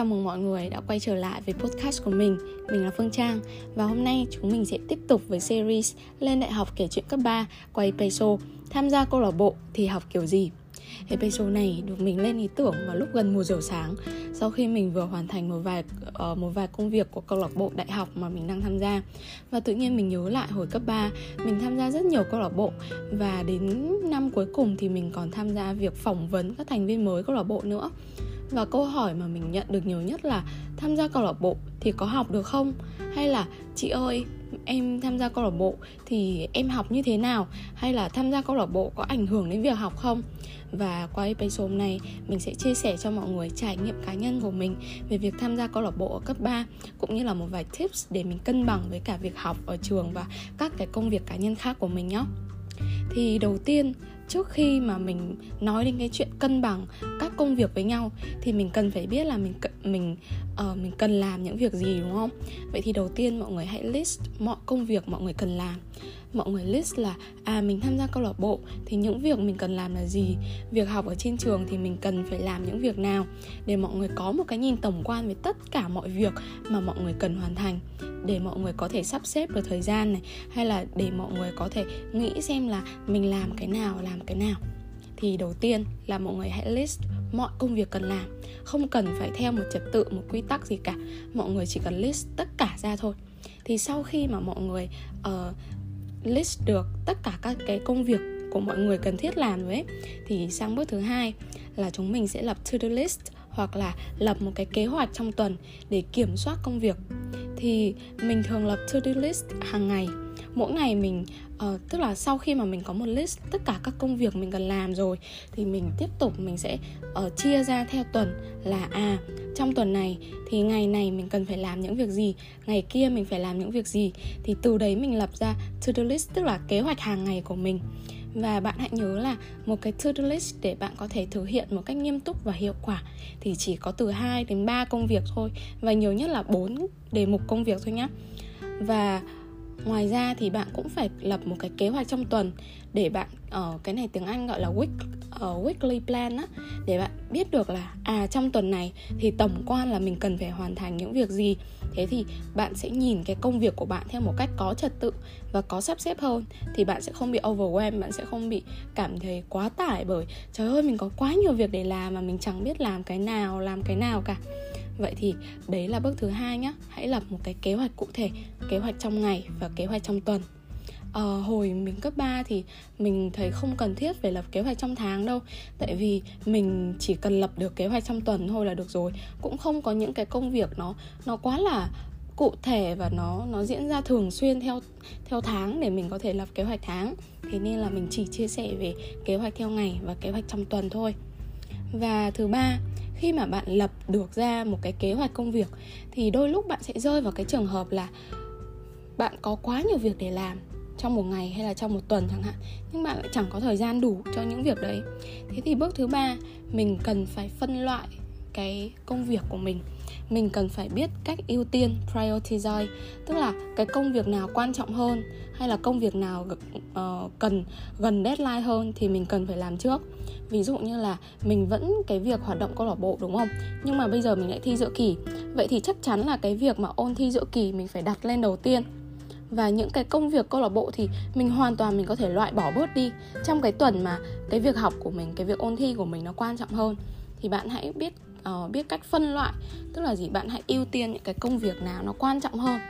Chào mừng mọi người đã quay trở lại với podcast của mình. Mình là Phương Trang Và hôm nay chúng mình sẽ tiếp tục với series Lên đại học kể chuyện cấp 3 qua Epeso Tham gia câu lạc bộ thì học kiểu gì? Epeso này được mình lên ý tưởng vào lúc gần mùa giờ sáng Sau khi mình vừa hoàn thành một vài uh, một vài công việc của câu lạc bộ đại học mà mình đang tham gia. Và tự nhiên mình nhớ lại hồi cấp 3 Mình tham gia rất nhiều câu lạc bộ Và đến năm cuối cùng thì mình còn tham gia việc phỏng vấn các thành viên mới câu lạc bộ nữa và câu hỏi mà mình nhận được nhiều nhất là tham gia câu lạc bộ thì có học được không? Hay là, chị ơi, em tham gia câu lạc bộ thì em học như thế nào? Hay là tham gia câu lạc bộ có ảnh hưởng đến việc học không? Và qua episode hôm nay mình sẽ chia sẻ cho mọi người trải nghiệm cá nhân của mình về việc tham gia câu lạc bộ ở cấp 3 cũng như là một vài tips để mình cân bằng với cả việc học ở trường và các cái công việc cá nhân khác của mình nhé thì đầu tiên trước khi mà mình nói đến cái chuyện cân bằng các công việc với nhau thì mình cần phải biết là mình mình uh, mình cần làm những việc gì đúng không? Vậy thì đầu tiên mọi người hãy list mọi công việc mọi người cần làm mọi người list là à mình tham gia câu lạc bộ thì những việc mình cần làm là gì? Việc học ở trên trường thì mình cần phải làm những việc nào? Để mọi người có một cái nhìn tổng quan về tất cả mọi việc mà mọi người cần hoàn thành. Để mọi người có thể sắp xếp được thời gian này hay là để mọi người có thể nghĩ xem là mình làm cái nào làm cái nào? Thì đầu tiên là mọi người hãy list mọi công việc cần làm. Không cần phải theo một trật tự một quy tắc gì cả. Mọi người chỉ cần list tất cả ra thôi. Thì sau khi mà mọi người uh, list được tất cả các cái công việc của mọi người cần thiết làm rồi ấy, thì sang bước thứ hai là chúng mình sẽ lập to do list hoặc là lập một cái kế hoạch trong tuần để kiểm soát công việc. Thì mình thường lập to do list hàng ngày mỗi ngày mình uh, tức là sau khi mà mình có một list tất cả các công việc mình cần làm rồi thì mình tiếp tục mình sẽ uh, chia ra theo tuần là à trong tuần này thì ngày này mình cần phải làm những việc gì ngày kia mình phải làm những việc gì thì từ đấy mình lập ra to do list tức là kế hoạch hàng ngày của mình và bạn hãy nhớ là một cái to-do list để bạn có thể thực hiện một cách nghiêm túc và hiệu quả thì chỉ có từ 2 đến 3 công việc thôi và nhiều nhất là 4 đề mục công việc thôi nhé. Và ngoài ra thì bạn cũng phải lập một cái kế hoạch trong tuần để bạn ở uh, cái này tiếng Anh gọi là week uh, weekly plan á để bạn biết được là à trong tuần này thì tổng quan là mình cần phải hoàn thành những việc gì. Thế thì bạn sẽ nhìn cái công việc của bạn theo một cách có trật tự và có sắp xếp hơn thì bạn sẽ không bị overwhelm bạn sẽ không bị cảm thấy quá tải bởi trời ơi mình có quá nhiều việc để làm mà mình chẳng biết làm cái nào làm cái nào cả vậy thì đấy là bước thứ hai nhé hãy lập một cái kế hoạch cụ thể kế hoạch trong ngày và kế hoạch trong tuần. À, hồi mình cấp 3 thì mình thấy không cần thiết phải lập kế hoạch trong tháng đâu. Tại vì mình chỉ cần lập được kế hoạch trong tuần thôi là được rồi. Cũng không có những cái công việc nó nó quá là cụ thể và nó nó diễn ra thường xuyên theo theo tháng để mình có thể lập kế hoạch tháng. Thế nên là mình chỉ chia sẻ về kế hoạch theo ngày và kế hoạch trong tuần thôi. Và thứ ba khi mà bạn lập được ra một cái kế hoạch công việc, thì đôi lúc bạn sẽ rơi vào cái trường hợp là bạn có quá nhiều việc để làm trong một ngày hay là trong một tuần chẳng hạn, nhưng bạn lại chẳng có thời gian đủ cho những việc đấy. Thế thì bước thứ ba, mình cần phải phân loại cái công việc của mình. Mình cần phải biết cách ưu tiên prioritize tức là cái công việc nào quan trọng hơn hay là công việc nào uh, cần gần deadline hơn thì mình cần phải làm trước. Ví dụ như là mình vẫn cái việc hoạt động câu lạc bộ đúng không? Nhưng mà bây giờ mình lại thi giữa kỳ. Vậy thì chắc chắn là cái việc mà ôn thi giữa kỳ mình phải đặt lên đầu tiên. Và những cái công việc câu lạc bộ thì mình hoàn toàn mình có thể loại bỏ bớt đi. Trong cái tuần mà cái việc học của mình cái việc ôn thi của mình nó quan trọng hơn thì bạn hãy biết uh, biết cách phân loại tức là gì? Bạn hãy ưu tiên những cái công việc nào nó quan trọng hơn.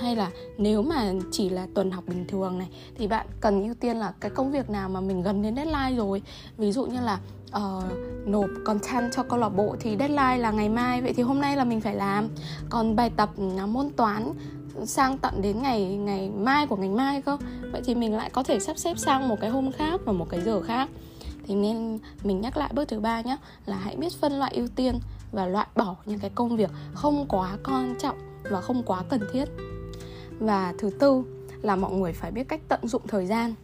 Hay là nếu mà chỉ là tuần học bình thường này thì bạn cần ưu tiên là cái công việc nào mà mình gần đến deadline rồi. Ví dụ như là uh, nộp content cho câu lạc bộ thì deadline là ngày mai vậy thì hôm nay là mình phải làm. Còn bài tập uh, môn toán sang tận đến ngày ngày mai của ngày mai cơ vậy thì mình lại có thể sắp xếp sang một cái hôm khác và một cái giờ khác thì nên mình nhắc lại bước thứ ba nhé là hãy biết phân loại ưu tiên và loại bỏ những cái công việc không quá quan trọng và không quá cần thiết. Và thứ tư là mọi người phải biết cách tận dụng thời gian.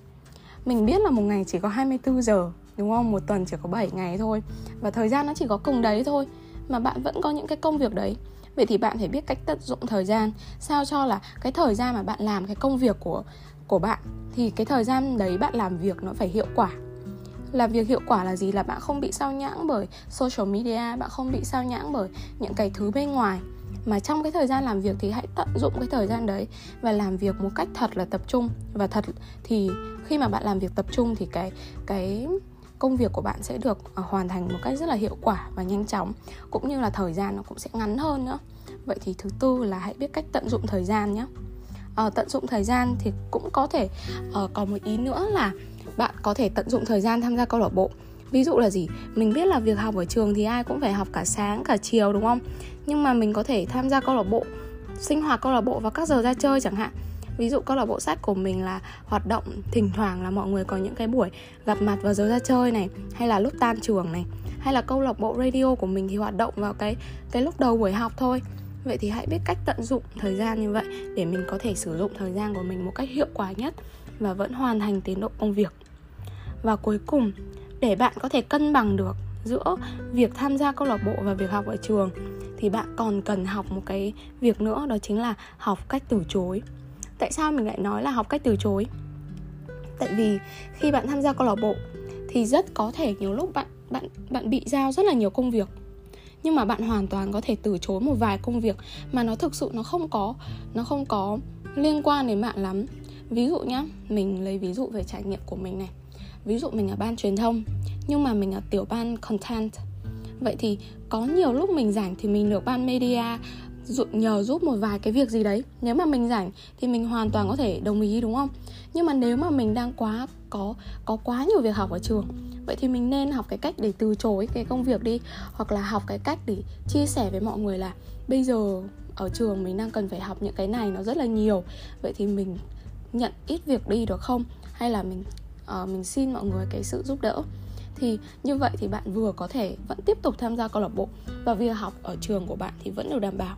Mình biết là một ngày chỉ có 24 giờ, đúng không? Một tuần chỉ có 7 ngày thôi. Và thời gian nó chỉ có cùng đấy thôi, mà bạn vẫn có những cái công việc đấy. Vậy thì bạn phải biết cách tận dụng thời gian. Sao cho là cái thời gian mà bạn làm cái công việc của của bạn, thì cái thời gian đấy bạn làm việc nó phải hiệu quả làm việc hiệu quả là gì là bạn không bị sao nhãng bởi social media, bạn không bị sao nhãng bởi những cái thứ bên ngoài. Mà trong cái thời gian làm việc thì hãy tận dụng cái thời gian đấy và làm việc một cách thật là tập trung. Và thật thì khi mà bạn làm việc tập trung thì cái cái công việc của bạn sẽ được à, hoàn thành một cách rất là hiệu quả và nhanh chóng. Cũng như là thời gian nó cũng sẽ ngắn hơn nữa. Vậy thì thứ tư là hãy biết cách tận dụng thời gian nhé uh, tận dụng thời gian thì cũng có thể ờ, uh, có một ý nữa là bạn có thể tận dụng thời gian tham gia câu lạc bộ. Ví dụ là gì? Mình biết là việc học ở trường thì ai cũng phải học cả sáng cả chiều đúng không? Nhưng mà mình có thể tham gia câu lạc bộ sinh hoạt câu lạc bộ vào các giờ ra chơi chẳng hạn. Ví dụ câu lạc bộ sách của mình là hoạt động thỉnh thoảng là mọi người có những cái buổi gặp mặt vào giờ ra chơi này hay là lúc tan trường này hay là câu lạc bộ radio của mình thì hoạt động vào cái cái lúc đầu buổi học thôi vậy thì hãy biết cách tận dụng thời gian như vậy để mình có thể sử dụng thời gian của mình một cách hiệu quả nhất và vẫn hoàn thành tiến độ công việc. Và cuối cùng, để bạn có thể cân bằng được giữa việc tham gia câu lạc bộ và việc học ở trường, thì bạn còn cần học một cái việc nữa, đó chính là học cách từ chối. Tại sao mình lại nói là học cách từ chối? Tại vì khi bạn tham gia câu lạc bộ, thì rất có thể nhiều lúc bạn bạn bạn bị giao rất là nhiều công việc nhưng mà bạn hoàn toàn có thể từ chối một vài công việc mà nó thực sự nó không có, nó không có liên quan đến bạn lắm. Ví dụ nhá, mình lấy ví dụ về trải nghiệm của mình này. Ví dụ mình ở ban truyền thông, nhưng mà mình ở tiểu ban content. Vậy thì có nhiều lúc mình rảnh thì mình được ban media nhờ giúp một vài cái việc gì đấy. Nếu mà mình rảnh thì mình hoàn toàn có thể đồng ý đúng không? Nhưng mà nếu mà mình đang quá có có quá nhiều việc học ở trường vậy thì mình nên học cái cách để từ chối cái công việc đi hoặc là học cái cách để chia sẻ với mọi người là bây giờ ở trường mình đang cần phải học những cái này nó rất là nhiều vậy thì mình nhận ít việc đi được không? Hay là mình uh, mình xin mọi người cái sự giúp đỡ? Thì như vậy thì bạn vừa có thể vẫn tiếp tục tham gia câu lạc bộ và việc học ở trường của bạn thì vẫn được đảm bảo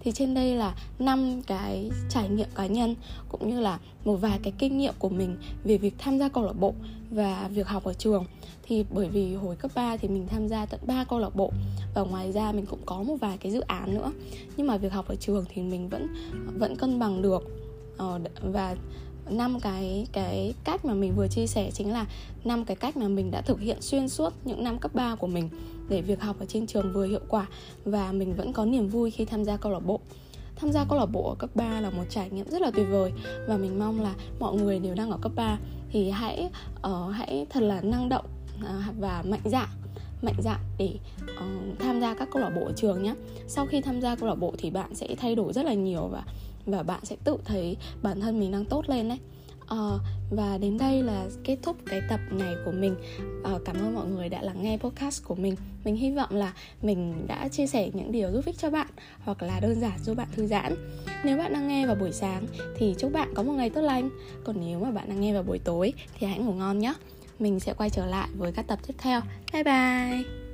thì trên đây là năm cái trải nghiệm cá nhân, cũng như là một vài cái kinh nghiệm của mình về việc tham gia câu lạc bộ và việc học ở trường. Thì bởi vì hồi cấp 3 thì mình tham gia tận 3 câu lạc bộ, và ngoài ra mình cũng có một vài cái dự án nữa. Nhưng mà việc học ở trường thì mình vẫn vẫn cân bằng được. Ờ, và năm cái cái cách mà mình vừa chia sẻ chính là năm cái cách mà mình đã thực hiện xuyên suốt những năm cấp 3 của mình để việc học ở trên trường vừa hiệu quả và mình vẫn có niềm vui khi tham gia câu lạc bộ. Tham gia câu lạc bộ ở cấp 3 là một trải nghiệm rất là tuyệt vời và mình mong là mọi người nếu đang ở cấp 3 thì hãy uh, hãy thật là năng động uh, và mạnh dạn mạnh dạn để uh, tham gia các câu lạc bộ ở trường nhé. Sau khi tham gia câu lạc bộ thì bạn sẽ thay đổi rất là nhiều và và bạn sẽ tự thấy bản thân mình đang tốt lên đấy uh, và đến đây là kết thúc cái tập này của mình. Uh, cảm ơn mọi người đã lắng nghe podcast của mình. Mình hy vọng là mình đã chia sẻ những điều giúp ích cho bạn hoặc là đơn giản giúp bạn thư giãn. Nếu bạn đang nghe vào buổi sáng thì chúc bạn có một ngày tốt lành. Còn nếu mà bạn đang nghe vào buổi tối thì hãy ngủ ngon nhé. Mình sẽ quay trở lại với các tập tiếp theo. Bye bye!